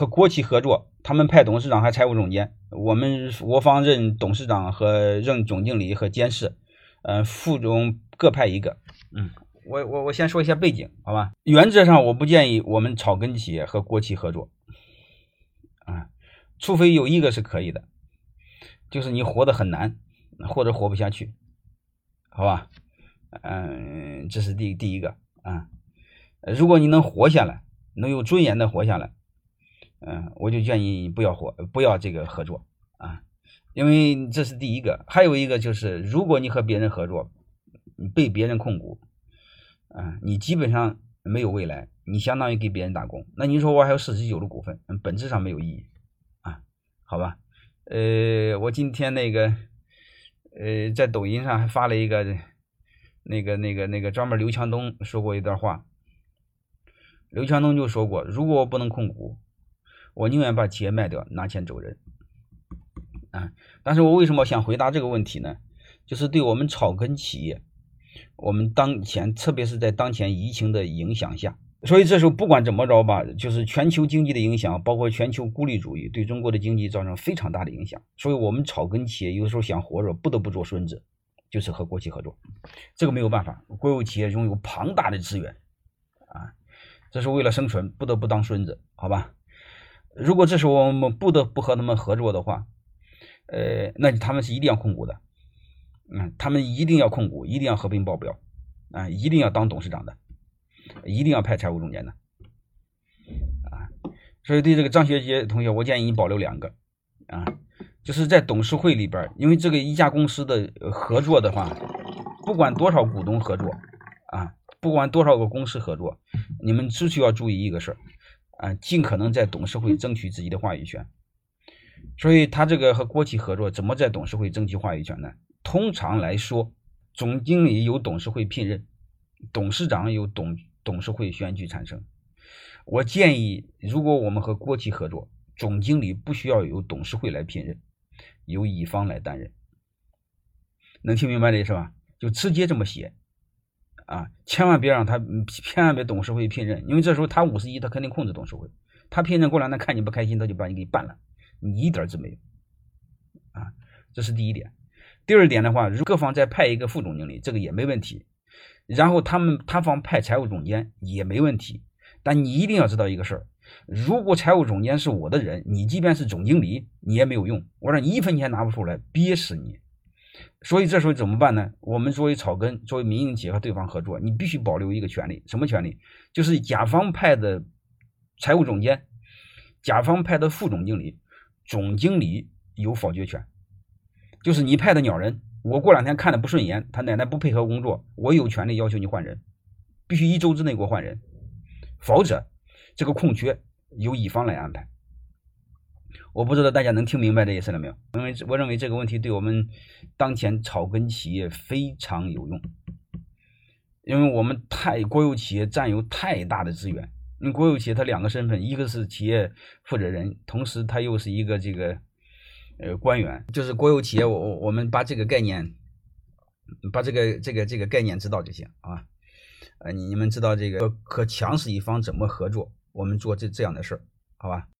和国企合作，他们派董事长和财务总监，我们我方任董事长和任总经理和监事，呃，副总各派一个。嗯，我我我先说一下背景，好吧？原则上我不建议我们草根企业和国企合作，啊，除非有一个是可以的，就是你活得很难或者活不下去，好吧？嗯，这是第第一个啊。如果你能活下来，能有尊严的活下来。嗯，我就建议不要合，不要这个合作啊，因为这是第一个。还有一个就是，如果你和别人合作，被别人控股，啊，你基本上没有未来，你相当于给别人打工。那你说我还有四十九的股份，本质上没有意义啊，好吧？呃，我今天那个，呃，在抖音上还发了一个，那个那个那个专门刘强东说过一段话，刘强东就说过，如果我不能控股。我宁愿把企业卖掉，拿钱走人，啊！但是我为什么想回答这个问题呢？就是对我们草根企业，我们当前特别是在当前疫情的影响下，所以这时候不管怎么着吧，就是全球经济的影响，包括全球孤立主义，对中国的经济造成非常大的影响。所以我们草根企业有时候想活着，不得不做孙子，就是和国企合作，这个没有办法。国有企业拥有庞大的资源，啊，这是为了生存，不得不当孙子，好吧？如果这时候我们不得不和他们合作的话，呃，那他们是一定要控股的，嗯，他们一定要控股，一定要合并报表，啊，一定要当董事长的，一定要派财务总监的，啊，所以对这个张学杰同学，我建议你保留两个，啊，就是在董事会里边，因为这个一家公司的合作的话，不管多少股东合作，啊，不管多少个公司合作，你们只需要注意一个事儿。啊，尽可能在董事会争取自己的话语权，所以他这个和国企合作，怎么在董事会争取话语权呢？通常来说，总经理由董事会聘任，董事长由董董事会选举产生。我建议，如果我们和国企合作，总经理不需要由董事会来聘任，由乙方来担任。能听明白这意思吧？就直接这么写。啊，千万别让他，千万别董事会聘任，因为这时候他五十一，他肯定控制董事会。他聘任过来，那看你不开心，他就把你给办了，你一点儿没有。啊，这是第一点。第二点的话，如各方再派一个副总经理，这个也没问题。然后他们他方派财务总监也没问题。但你一定要知道一个事儿，如果财务总监是我的人，你即便是总经理，你也没有用。我让你一分钱拿不出来，憋死你。所以这时候怎么办呢？我们作为草根，作为民营企业和对方合作，你必须保留一个权利，什么权利？就是甲方派的财务总监、甲方派的副总经理、总经理有否决权。就是你派的鸟人，我过两天看的不顺眼，他奶奶不配合工作，我有权利要求你换人，必须一周之内给我换人，否则这个空缺由乙方来安排。我不知道大家能听明白这意思了没有？因为我认为这个问题对我们当前草根企业非常有用，因为我们太国有企业占有太大的资源。因为国有企业它两个身份，一个是企业负责人，同时他又是一个这个呃官员。就是国有企业，我我我们把这个概念，把这个这个这个概念知道就行啊。呃，你们知道这个和强势一方怎么合作，我们做这这样的事儿，好吧？